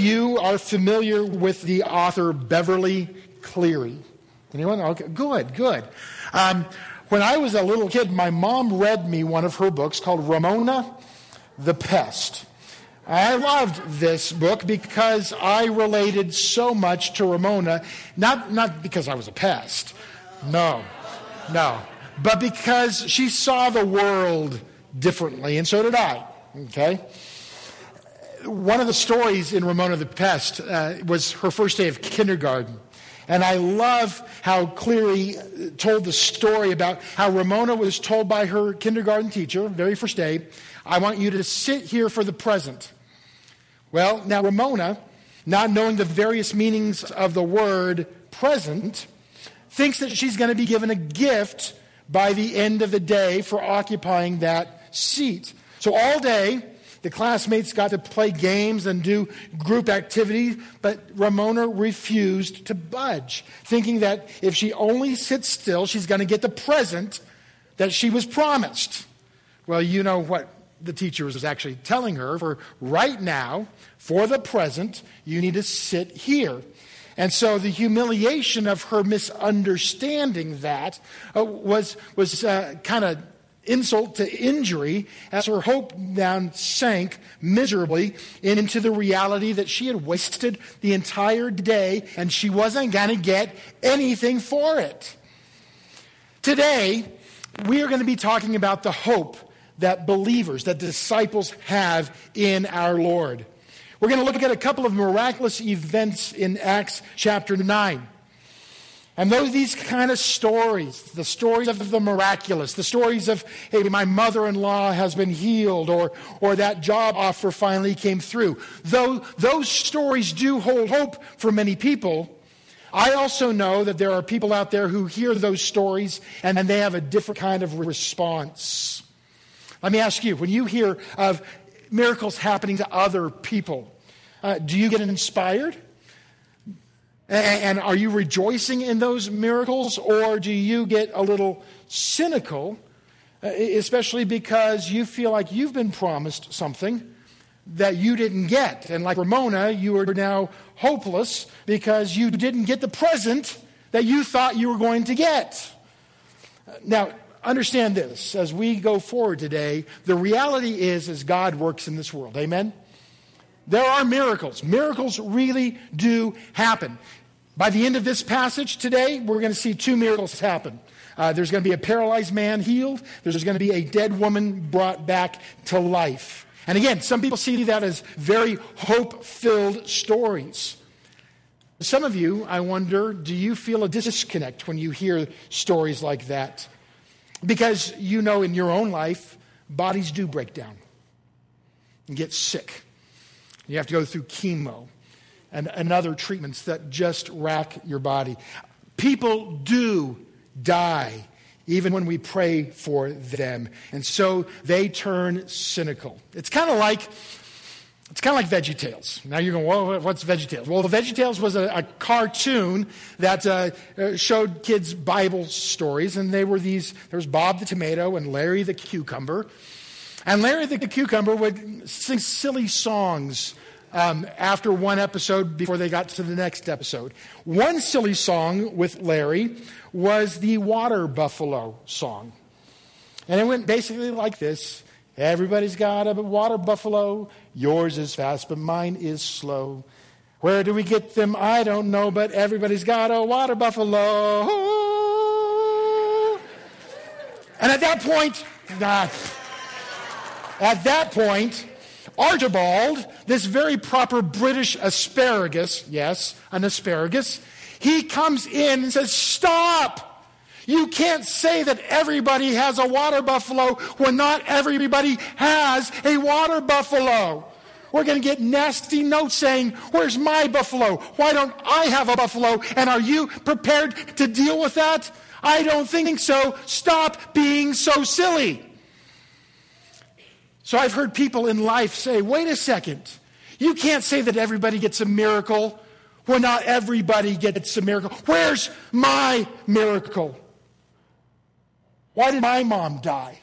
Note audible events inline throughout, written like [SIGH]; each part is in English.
you are familiar with the author Beverly Cleary? Anyone? Okay, good, good. Um, when I was a little kid, my mom read me one of her books called Ramona the Pest. I loved this book because I related so much to Ramona, not, not because I was a pest. No, no. But because she saw the world differently, and so did I. Okay? One of the stories in Ramona the Pest uh, was her first day of kindergarten. And I love how Cleary told the story about how Ramona was told by her kindergarten teacher, very first day, I want you to sit here for the present. Well, now Ramona, not knowing the various meanings of the word present, thinks that she's going to be given a gift by the end of the day for occupying that seat. So all day, the classmates got to play games and do group activities, but Ramona refused to budge, thinking that if she only sits still, she's going to get the present that she was promised. Well, you know what the teacher was actually telling her for right now, for the present, you need to sit here. And so the humiliation of her misunderstanding that uh, was, was uh, kind of insult to injury as her hope down sank miserably into the reality that she had wasted the entire day and she wasn't going to get anything for it. Today, we are going to be talking about the hope that believers, that disciples have in our Lord. We're going to look at a couple of miraculous events in Acts chapter 9. And those these kind of stories, the stories of the miraculous, the stories of, hey, my mother-in-law has been healed, or, or that job offer finally came through, though those stories do hold hope for many people, I also know that there are people out there who hear those stories and, and they have a different kind of response. Let me ask you, when you hear of miracles happening to other people, uh, do you get inspired? And are you rejoicing in those miracles, or do you get a little cynical, uh, especially because you feel like you've been promised something that you didn't get? And like Ramona, you are now hopeless because you didn't get the present that you thought you were going to get. Now, understand this as we go forward today, the reality is as God works in this world. Amen? There are miracles. Miracles really do happen. By the end of this passage today, we're going to see two miracles happen. Uh, there's going to be a paralyzed man healed. There's going to be a dead woman brought back to life. And again, some people see that as very hope filled stories. Some of you, I wonder, do you feel a disconnect when you hear stories like that? Because you know in your own life, bodies do break down and get sick. You have to go through chemo and, and other treatments that just rack your body. People do die even when we pray for them. And so they turn cynical. It's kind of like it's kind of like VeggieTales. Now you're going, well, what's VeggieTales? Well, the VeggieTales was a, a cartoon that uh, uh, showed kids Bible stories, and they were these. There was Bob the tomato and Larry the cucumber, and Larry the cucumber would sing silly songs um, after one episode before they got to the next episode. One silly song with Larry was the Water Buffalo song. And it went basically like this Everybody's got a water buffalo. Yours is fast, but mine is slow. Where do we get them? I don't know, but everybody's got a water buffalo. And at that point, at that point, Archibald, this very proper British asparagus, yes, an asparagus, he comes in and says, Stop! You can't say that everybody has a water buffalo when not everybody has a water buffalo. We're going to get nasty notes saying, Where's my buffalo? Why don't I have a buffalo? And are you prepared to deal with that? I don't think so. Stop being so silly. So I've heard people in life say, wait a second, you can't say that everybody gets a miracle when not everybody gets a miracle. Where's my miracle? Why did my mom die?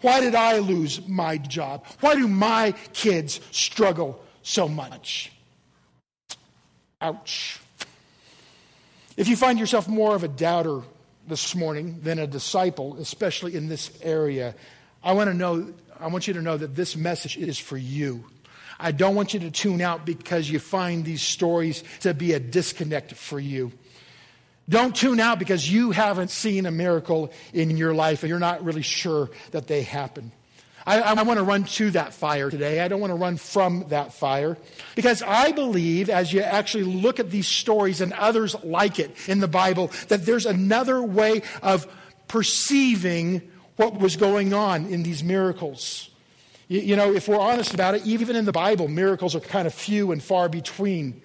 Why did I lose my job? Why do my kids struggle so much. Ouch. If you find yourself more of a doubter this morning than a disciple, especially in this area, I want to know I want you to know that this message is for you. I don't want you to tune out because you find these stories to be a disconnect for you. Don't tune out because you haven't seen a miracle in your life and you're not really sure that they happen. I, I want to run to that fire today. I don't want to run from that fire because I believe, as you actually look at these stories and others like it in the Bible, that there's another way of perceiving what was going on in these miracles. You, you know, if we're honest about it, even in the Bible, miracles are kind of few and far between.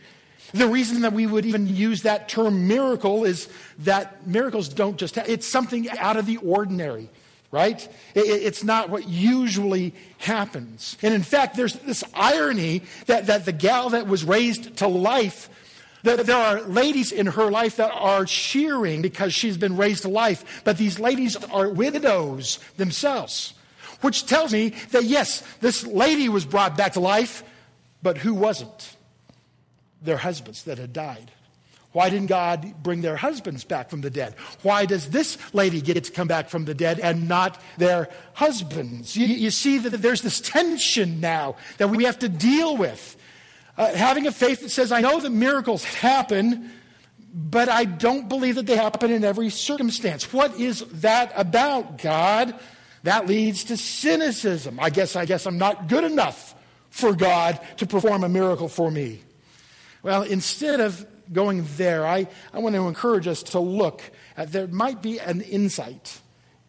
The reason that we would even use that term miracle is that miracles don't just, ha- it's something out of the ordinary, right? It, it's not what usually happens. And in fact, there's this irony that, that the gal that was raised to life that there are ladies in her life that are cheering because she's been raised to life, but these ladies are widows themselves, which tells me that yes, this lady was brought back to life, but who wasn't? Their husbands that had died. Why didn't God bring their husbands back from the dead? Why does this lady get to come back from the dead and not their husbands? You, you see that there's this tension now that we have to deal with. Uh, having a faith that says, I know that miracles happen, but I don't believe that they happen in every circumstance. What is that about, God? That leads to cynicism. I guess, I guess I'm not good enough for God to perform a miracle for me. Well, instead of going there, I, I want to encourage us to look at there might be an insight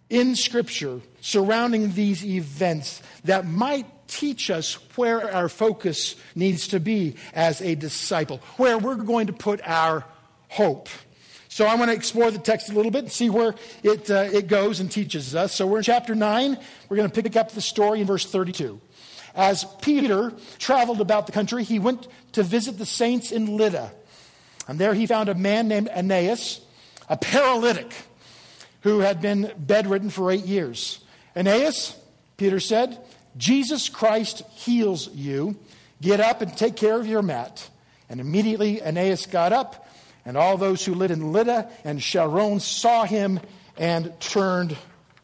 in Scripture surrounding these events that might teach us where our focus needs to be as a disciple, where we're going to put our hope. So I want to explore the text a little bit and see where it, uh, it goes and teaches us. So we're in chapter 9. We're going to pick up the story in verse 32. As Peter traveled about the country, he went to visit the saints in Lydda. And there he found a man named Aeneas, a paralytic who had been bedridden for eight years. Aeneas, Peter said, Jesus Christ heals you. Get up and take care of your mat. And immediately Aeneas got up, and all those who lived in Lydda and Sharon saw him and turned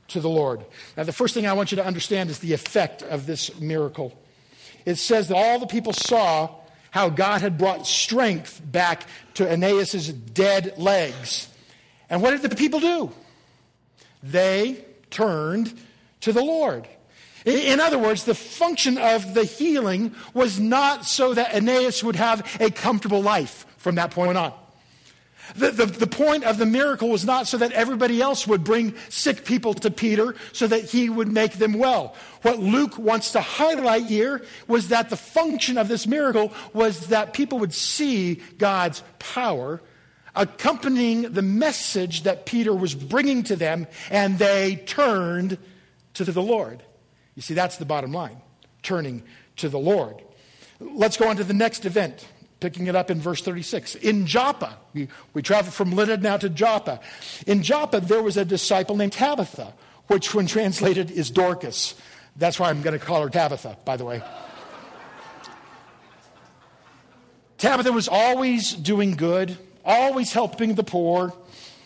to the Lord. Now, the first thing I want you to understand is the effect of this miracle. It says that all the people saw how God had brought strength back to Aeneas' dead legs. And what did the people do? They turned to the Lord. In other words, the function of the healing was not so that Aeneas would have a comfortable life from that point on. The, the, the, point of the miracle was not so that everybody else would bring sick people to Peter so that he would make them well. What Luke wants to highlight here was that the function of this miracle was that people would see God's power accompanying the message that Peter was bringing to them, and they turned to the Lord. You see, that's the bottom line turning to the Lord. Let's go on to the next event, picking it up in verse 36. In Joppa, we, we travel from Lydda now to Joppa. In Joppa, there was a disciple named Tabitha, which, when translated, is Dorcas. That's why I'm going to call her Tabitha, by the way. Tabitha was always doing good, always helping the poor.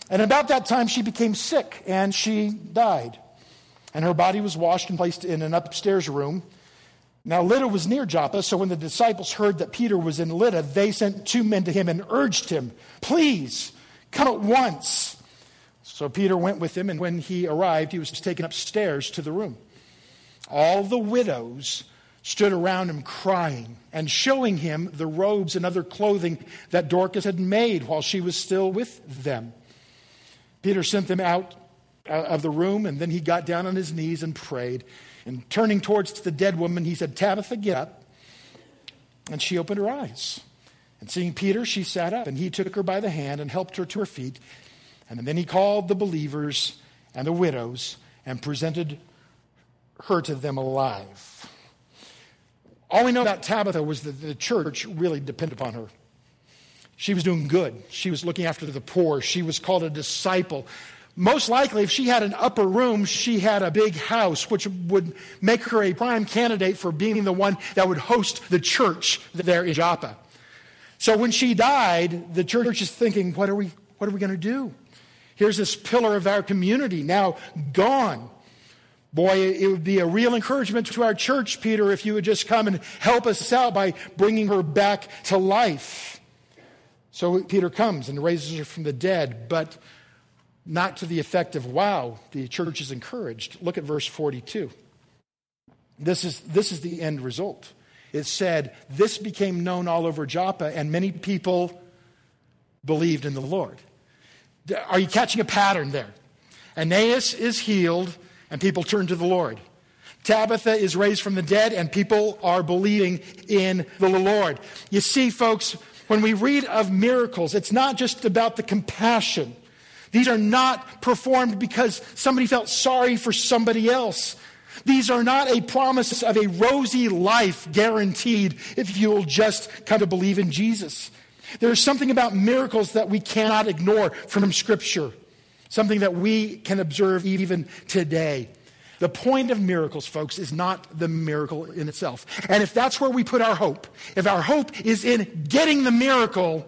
And about that time, she became sick and she died and her body was washed and placed in an upstairs room. Now, Lydda was near Joppa, so when the disciples heard that Peter was in Lydda, they sent two men to him and urged him, Please, come at once. So Peter went with him, and when he arrived, he was taken upstairs to the room. All the widows stood around him crying and showing him the robes and other clothing that Dorcas had made while she was still with them. Peter sent them out of the room, and then he got down on his knees and prayed. And turning towards the dead woman, he said, Tabitha, get up. And she opened her eyes. And seeing Peter, she sat up, and he took her by the hand and helped her to her feet. And then he called the believers and the widows and presented her to them alive. All we know about Tabitha was that the church really depended upon her. She was doing good. She was looking after the poor. She was called a disciple Most likely, if she had an upper room, she had a big house, which would make her a prime candidate for being the one that would host the church there in Joppa. So when she died, the church is thinking, what are we, what are we going to do? Here's this pillar of our community now gone. Boy, it would be a real encouragement to our church, Peter, if you would just come and help us out by bringing her back to life. So Peter comes and raises her from the dead, but not to the effect of, wow, the church is encouraged. Look at verse 42. This is, this is the end result. It said, This became known all over Joppa, and many people believed in the Lord. Are you catching a pattern there? Aeneas is healed, and people turn to the Lord. Tabitha is raised from the dead, and people are believing in the Lord. You see, folks, when we read of miracles, it's not just about the compassion. These are not performed because somebody felt sorry for somebody else. These are not a promise of a rosy life guaranteed if you will just come to believe in Jesus. There's something about miracles that we cannot ignore from Scripture, something that we can observe even today. The point of miracles, folks, is not the miracle in itself. And if that's where we put our hope, if our hope is in getting the miracle,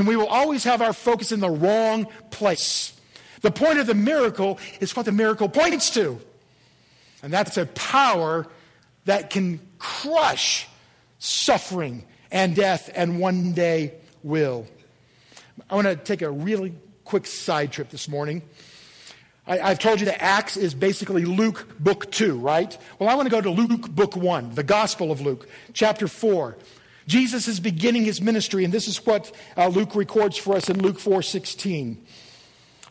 then we will always have our focus in the wrong place. The point of the miracle is what the miracle points to. And that's a power that can crush suffering and death and one day will. I want to take a really quick side trip this morning. I, have told you that Acts is basically Luke book 2, right? Well, I want to go to Luke book 1, the Gospel of Luke, chapter 4. Jesus is beginning his ministry, and this is what uh, Luke records for us in Luke 4:16.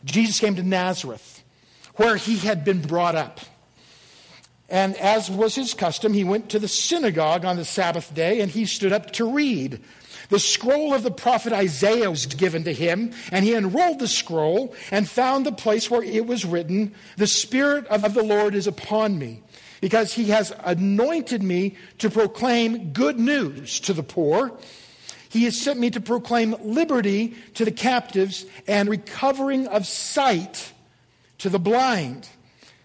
Jesus came to Nazareth, where he had been brought up. And as was his custom, he went to the synagogue on the Sabbath day and he stood up to read. The scroll of the prophet Isaiah was given to him, and he unrolled the scroll and found the place where it was written, The Spirit of the Lord is upon me because he has anointed me to proclaim good news to the poor. He has sent me to proclaim liberty to the captives and recovering of sight to the blind,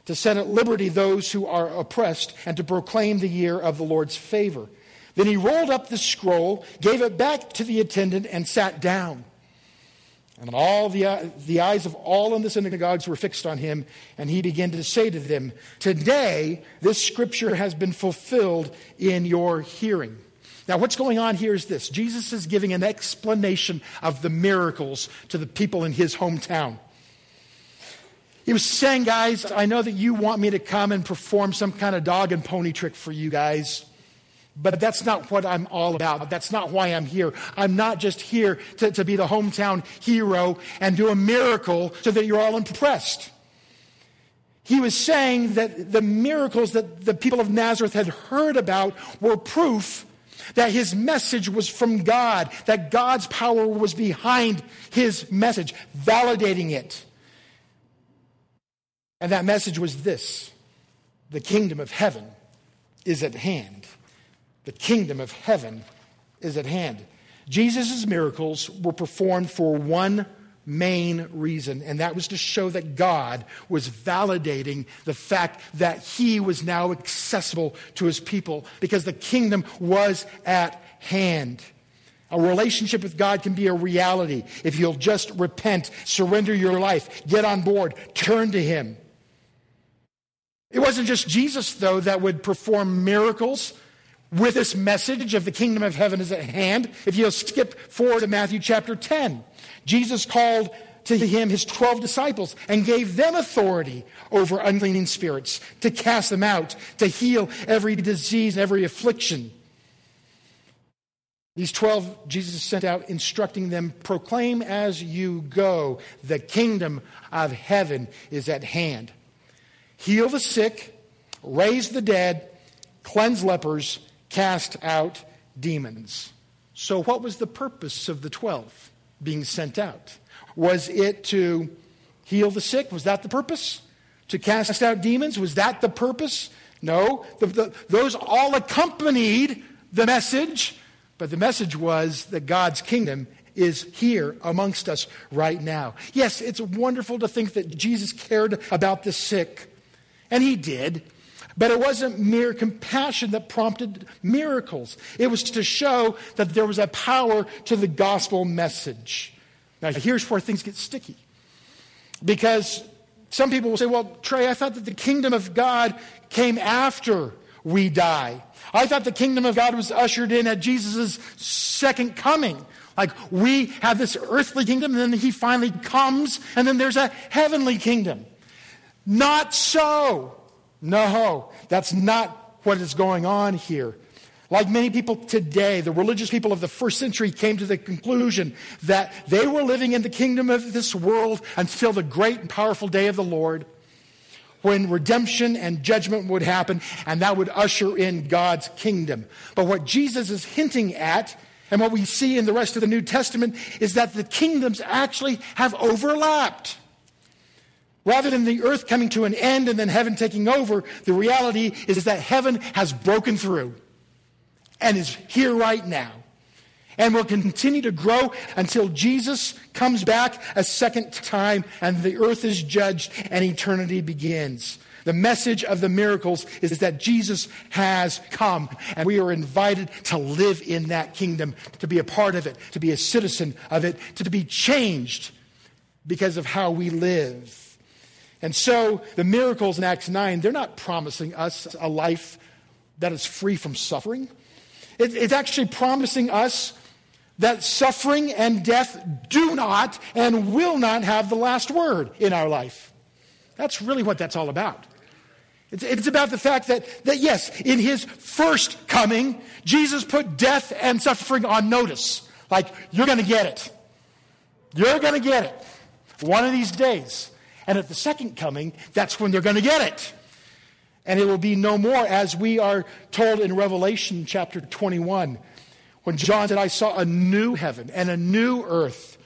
to set at liberty those who are oppressed, and to proclaim the year of the Lord's favor. Then he rolled up the scroll, gave it back to the attendant, and sat down. And all the, the eyes of all in the synagogues were fixed on him, and he began to say to them, Today this scripture has been fulfilled in your hearing. Now, what's going on here is this Jesus is giving an explanation of the miracles to the people in his hometown. He was saying, Guys, I know that you want me to come and perform some kind of dog and pony trick for you guys. But that's not what I'm all about. That's not why I'm here. I'm not just here to, to be the hometown hero and do a miracle so that you're all impressed. He was saying that the miracles that the people of Nazareth had heard about were proof that his message was from God, that God's power was behind his message, validating it. And that message was this the kingdom of heaven is at hand. The kingdom of heaven is at hand. Jesus' miracles were performed for one main reason, and that was to show that God was validating the fact that he was now accessible to his people because the kingdom was at hand. A relationship with God can be a reality if you'll just repent, surrender your life, get on board, turn to him. It wasn't just Jesus, though, that would perform miracles with this message of the kingdom of heaven is at hand. If you'll skip forward to Matthew chapter 10, Jesus called to him his 12 disciples and gave them authority over unclean spirits to cast them out, to heal every disease, every affliction. These 12 Jesus sent out instructing them proclaim as you go the kingdom of heaven is at hand. Heal the sick, raise the dead, cleanse lepers, cast out demons. So, what was the purpose of the 12 being sent out? Was it to heal the sick? Was that the purpose? To cast out demons? Was that the purpose? No. The, the, those all accompanied the message, but the message was that God's kingdom is here amongst us right now. Yes, it's wonderful to think that Jesus cared about the sick, and he did. But it wasn't mere compassion that prompted miracles. It was to show that there was a power to the gospel message. Now, here's where things get sticky. Because some people will say, well, Trey, I thought that the kingdom of God came after we die. I thought the kingdom of God was ushered in at Jesus' second coming. Like we have this earthly kingdom, and then he finally comes, and then there's a heavenly kingdom. Not so. No, that's not what is going on here. Like many people today, the religious people of the first century came to the conclusion that they were living in the kingdom of this world until the great and powerful day of the Lord when redemption and judgment would happen, and that would usher in God's kingdom. But what Jesus is hinting at, and what we see in the rest of the New Testament, is that the kingdoms actually have overlapped. Rather than the earth coming to an end and then heaven taking over, the reality is that heaven has broken through and is here right now and will continue to grow until Jesus comes back a second time and the earth is judged and eternity begins. The message of the miracles is that Jesus has come, and we are invited to live in that kingdom, to be a part of it, to be a citizen of it, to be changed because of how we live. And so the miracles in Acts 9, they're not promising us a life that is free from suffering. it's actually promising us that suffering and death do not and will not have the last word in our life. That's really what that's all about. It's, it's, about the fact that, that, yes, in his first coming, Jesus put death and suffering on notice. Like, you're going to get it. You're going to get it one of these days. And at the second coming, that's when they're going to get it. And it will be no more, as we are told in Revelation chapter 21 when John said, I saw a new heaven and a new earth.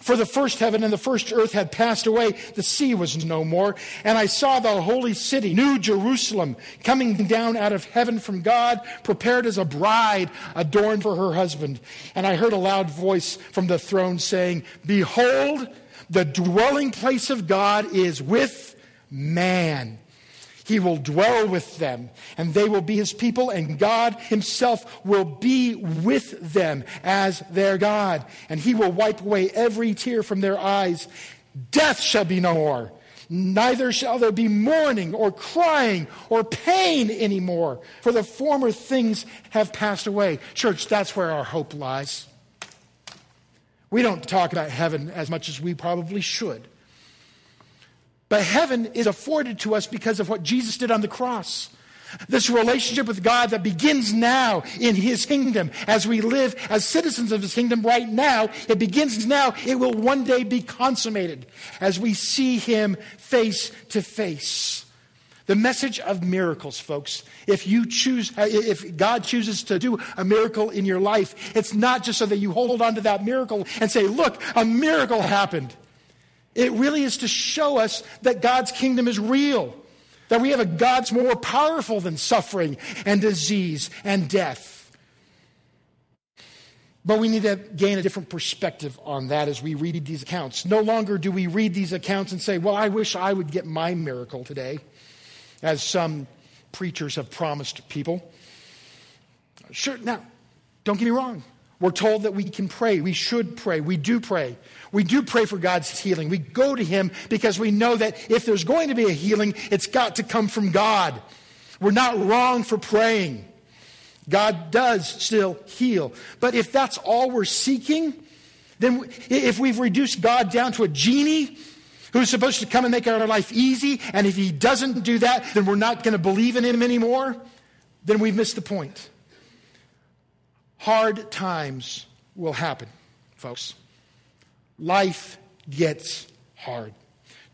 For the first heaven and the first earth had passed away, the sea was no more. And I saw the holy city, New Jerusalem, coming down out of heaven from God, prepared as a bride adorned for her husband. And I heard a loud voice from the throne saying, Behold, the dwelling place of God is with man he will dwell with them, and they will be his people, and God himself will be with them as their God. And he will wipe away every tear from their eyes. Death shall be no more. Neither shall there be mourning or crying or pain anymore, for the former things have passed away. Church, that's where our hope lies. We don't talk about heaven as much as we probably should. But heaven is afforded to us because of what Jesus did on the cross. This relationship with God that begins now in His kingdom as we live as citizens of His kingdom right now. It begins now. It will one day be consummated as we see Him face to face. The message of miracles, folks. If you choose, uh, if God chooses to do a miracle in your life, it's not just so that you hold on to that miracle and say, look, a miracle happened. It really is to show us that God's kingdom is real, that we have a God's more powerful than suffering and disease and death. But we need to gain a different perspective on that as we read these accounts. No longer do we read these accounts and say, Well, I wish I would get my miracle today, as some preachers have promised people. Sure, now, don't get me wrong. We're told that we can pray. We should pray. We do pray. We do pray for God's healing. We go to Him because we know that if there's going to be a healing, it's got to come from God. We're not wrong for praying. God does still heal. But if that's all we're seeking, then if we've reduced God down to a genie who's supposed to come and make our life easy, and if He doesn't do that, then we're not going to believe in Him anymore, then we've missed the point hard times will happen, folks. Life gets hard.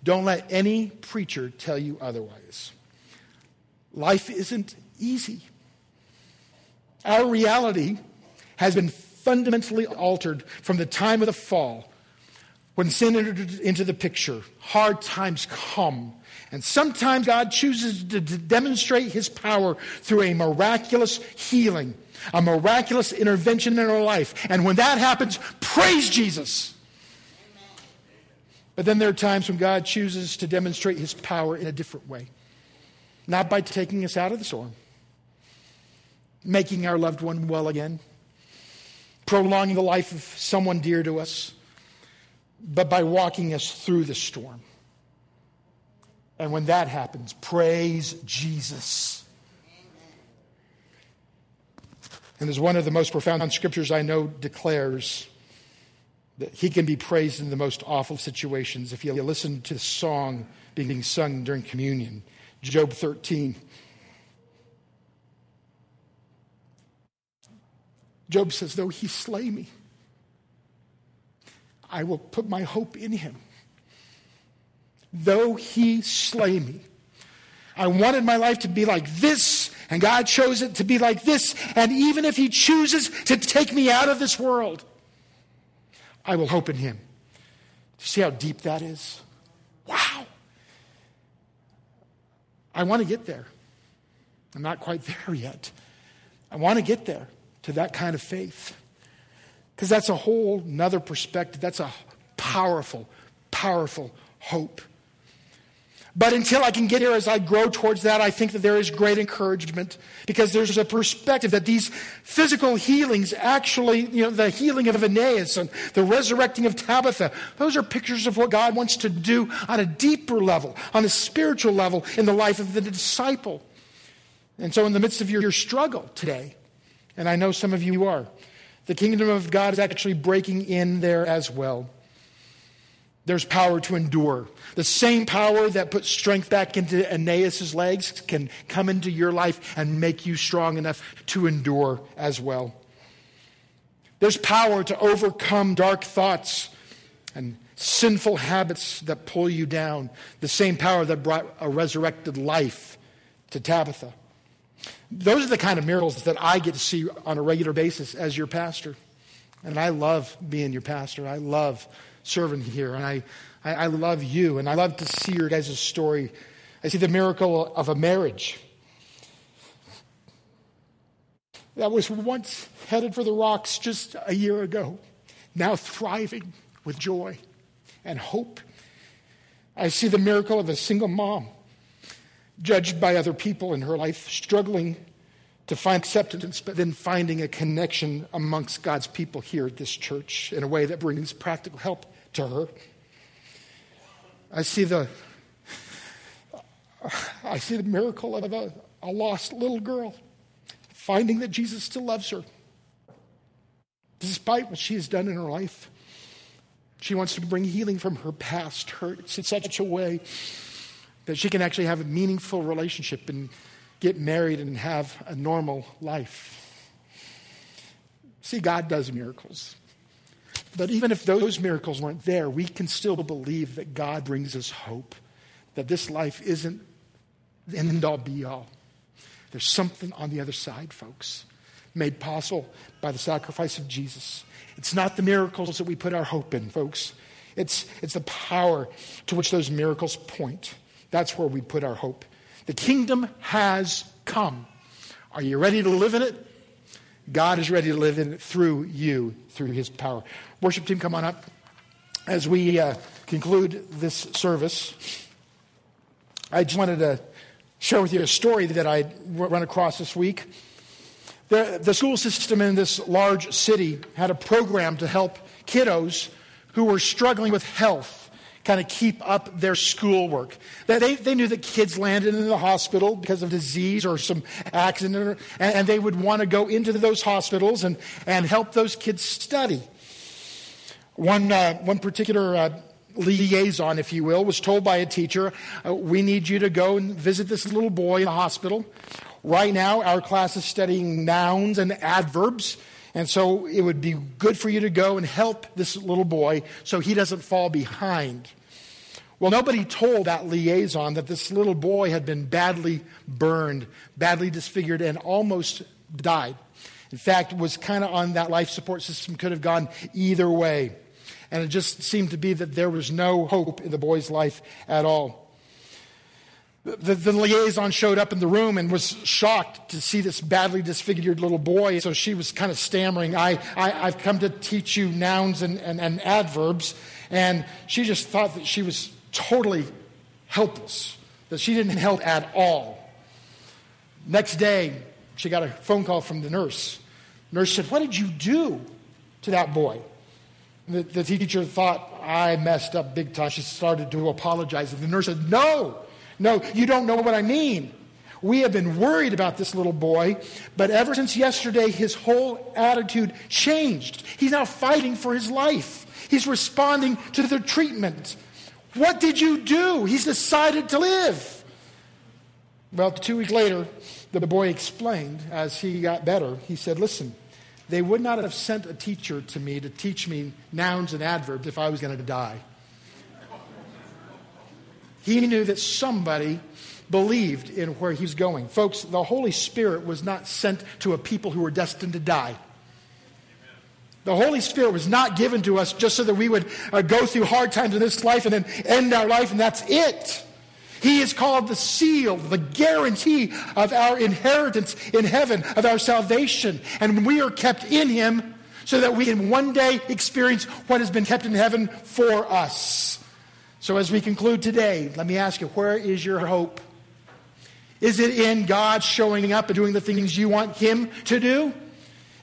Don't let any preacher tell you otherwise. Life isn't easy. Our reality has been fundamentally altered from the time of the fall. When sin entered into the picture, hard times come. And sometimes God chooses to demonstrate his power through a miraculous healing a miraculous intervention in our life. And when that happens, praise Jesus. But then there are times when God chooses to demonstrate his power in a different way. Not by taking us out of the storm, making our loved one well again, prolonging the life of someone dear to us, but by walking us through the storm. And when that happens, praise Jesus. And as one of the most profound scriptures I know declares, that he can be praised in the most awful situations. If you listen to the song being sung during communion, Job 13. Job says, Though he slay me, I will put my hope in him. Though he slay me. I wanted my life to be like this, and God chose it to be like this. And even if he chooses to take me out of this world, I will hope in him. See how deep that is? Wow. I want to get there. I'm not quite [LAUGHS] there yet. I want to get there to that kind of faith. Because that's a whole nother perspective. That's a powerful, powerful hope. But until I can get here, as I grow towards that, I think that there is great encouragement because there's a perspective that these physical healings actually, you know, the healing of Aeneas and the resurrecting of Tabitha, those are pictures of what God wants to do on a deeper level, on a spiritual level in the life of the disciple. And so, in the midst of your, your struggle today, and I know some of you are, the kingdom of God is actually breaking in there as well. There's power to endure. The same power that puts strength back into Aeneas' legs can come into your life and make you strong enough to endure as well. There's power to overcome dark thoughts and sinful habits that pull you down. The same power that brought a resurrected life to Tabitha. Those are the kind of miracles that I get to see on a regular basis as your pastor. And I love being your pastor. I love serving here. And I, I, I love you. And I love to see your guys' story. I see the miracle of a marriage that was once headed for the rocks just a year ago, now thriving with joy and hope. I see the miracle of a single mom judged by other people in her life, struggling to find acceptance, but then finding a connection amongst God's people here at this church in a way that brings practical help to her. I see the I see the miracle of a, a lost little girl finding that Jesus still loves her. Despite what she has done in her life, she wants to bring healing from her past hurts in such a way that she can actually have a meaningful relationship and get married and have a normal life. See, God does miracles. But even if those miracles weren't there, we can still believe that God brings us hope, that this life isn't the end all be all. There's something on the other side, folks, made possible by the sacrifice of Jesus. It's not the miracles that we put our hope in, folks. It's, it's the power to which those miracles point. That's where we put our hope. The kingdom has come. Are you ready to live in it? God is ready to live in it through you, through his power. Worship team, come on up. As we uh, conclude this service, I just wanted to share with you a story that I run across this week. The, the school system in this large city had a program to help kiddos who were struggling with health kind of keep up their schoolwork. They, they knew that kids landed in the hospital because of disease or some accident, and, and they would want to go into those hospitals and, and help those kids study. One, uh, one particular uh, liaison, if you will, was told by a teacher, uh, We need you to go and visit this little boy in the hospital. Right now, our class is studying nouns and adverbs. And so it would be good for you to go and help this little boy so he doesn't fall behind. Well, nobody told that liaison that this little boy had been badly burned, badly disfigured, and almost died. In fact, was kind of on that life support system, could have gone either way. And it just seemed to be that there was no hope in the boy's life at all. The, the, liaison showed up in the room and was shocked to see this badly disfigured little boy. So she was kind of stammering, I, I, have come to teach you nouns and, and, and adverbs. And she just thought that she was totally helpless, that she didn't help at all. Next day, she got a phone call from the nurse. The nurse said, What did you do to that boy? The, the, teacher thought, I messed up big time. She started to apologize. And the nurse said, No, no, you don't know what I mean. We have been worried about this little boy, but ever since yesterday, his whole attitude changed. He's now fighting for his life, he's responding to the treatment. What did you do? He's decided to live. Well, two weeks later, the boy explained as he got better. He said, Listen, they would not have sent a teacher to me to teach me nouns and adverbs if I was going to die. He knew that somebody believed in where he was going. Folks, the Holy Spirit was not sent to a people who were destined to die. The Holy Spirit was not given to us just so that we would uh, go through hard times in this life and then end our life and that's it. He is called the seal, the guarantee of our inheritance in heaven, of our salvation. And we are kept in Him so that we can one day experience what has been kept in heaven for us. So, as we conclude today, let me ask you where is your hope? Is it in God showing up and doing the things you want Him to do?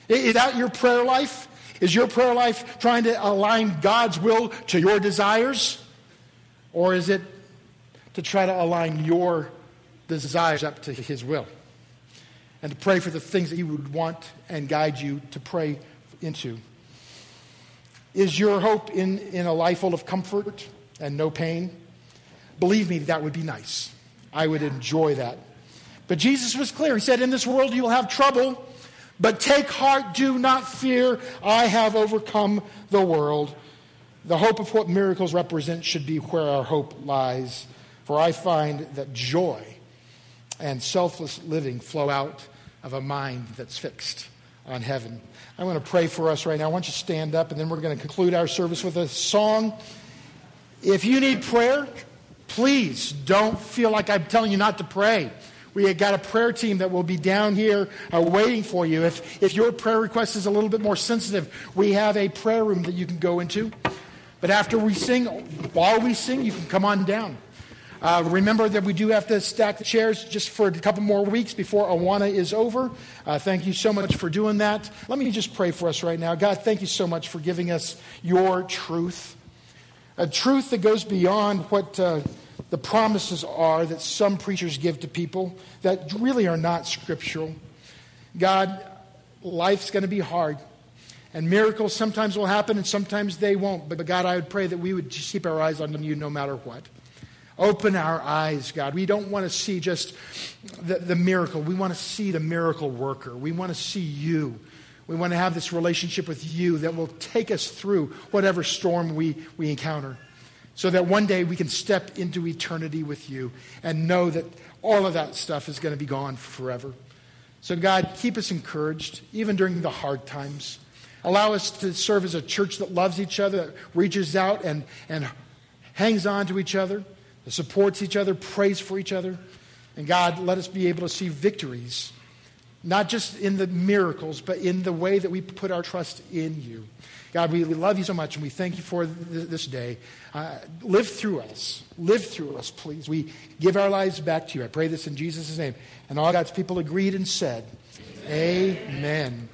Is that your prayer life? Is your prayer life trying to align God's will to your desires? Or is it to try to align your desires up to His will and to pray for the things that He would want and guide you to pray into. Is your hope in, in a life full of comfort and no pain? Believe me, that would be nice. I would enjoy that. But Jesus was clear. He said, In this world you'll have trouble, but take heart, do not fear. I have overcome the world. The hope of what miracles represent should be where our hope lies. For I find that joy and selfless living flow out of a mind that's fixed on heaven. I want to pray for us right now. I want you to stand up, and then we're going to conclude our service with a song. If you need prayer, please don't feel like I'm telling you not to pray. We have got a prayer team that will be down here uh, waiting for you. If, if your prayer request is a little bit more sensitive, we have a prayer room that you can go into. But after we sing, while we sing, you can come on down. Uh, remember that we do have to stack the chairs just for a couple more weeks before Awana is over. Uh, thank you so much for doing that. Let me just pray for us right now. God, thank you so much for giving us your truth, a truth that goes beyond what uh, the promises are that some preachers give to people that really are not scriptural. God, life's going to be hard. And miracles sometimes will happen and sometimes they won't. But God, I would pray that we would just keep our eyes on you no matter what. Open our eyes, God. We don't want to see just the, the miracle. We want to see the miracle worker. We want to see you. We want to have this relationship with you that will take us through whatever storm we, we encounter so that one day we can step into eternity with you and know that all of that stuff is going to be gone forever. So, God, keep us encouraged, even during the hard times. Allow us to serve as a church that loves each other, that reaches out and, and hangs on to each other that supports each other, prays for each other. And God, let us be able to see victories, not just in the miracles, but in the way that we put our trust in you. God, we love you so much and we thank you for this day. Uh, live through us. Live through us, please. We give our lives back to you. I pray this in Jesus' name. And all God's people agreed and said, Amen. Amen.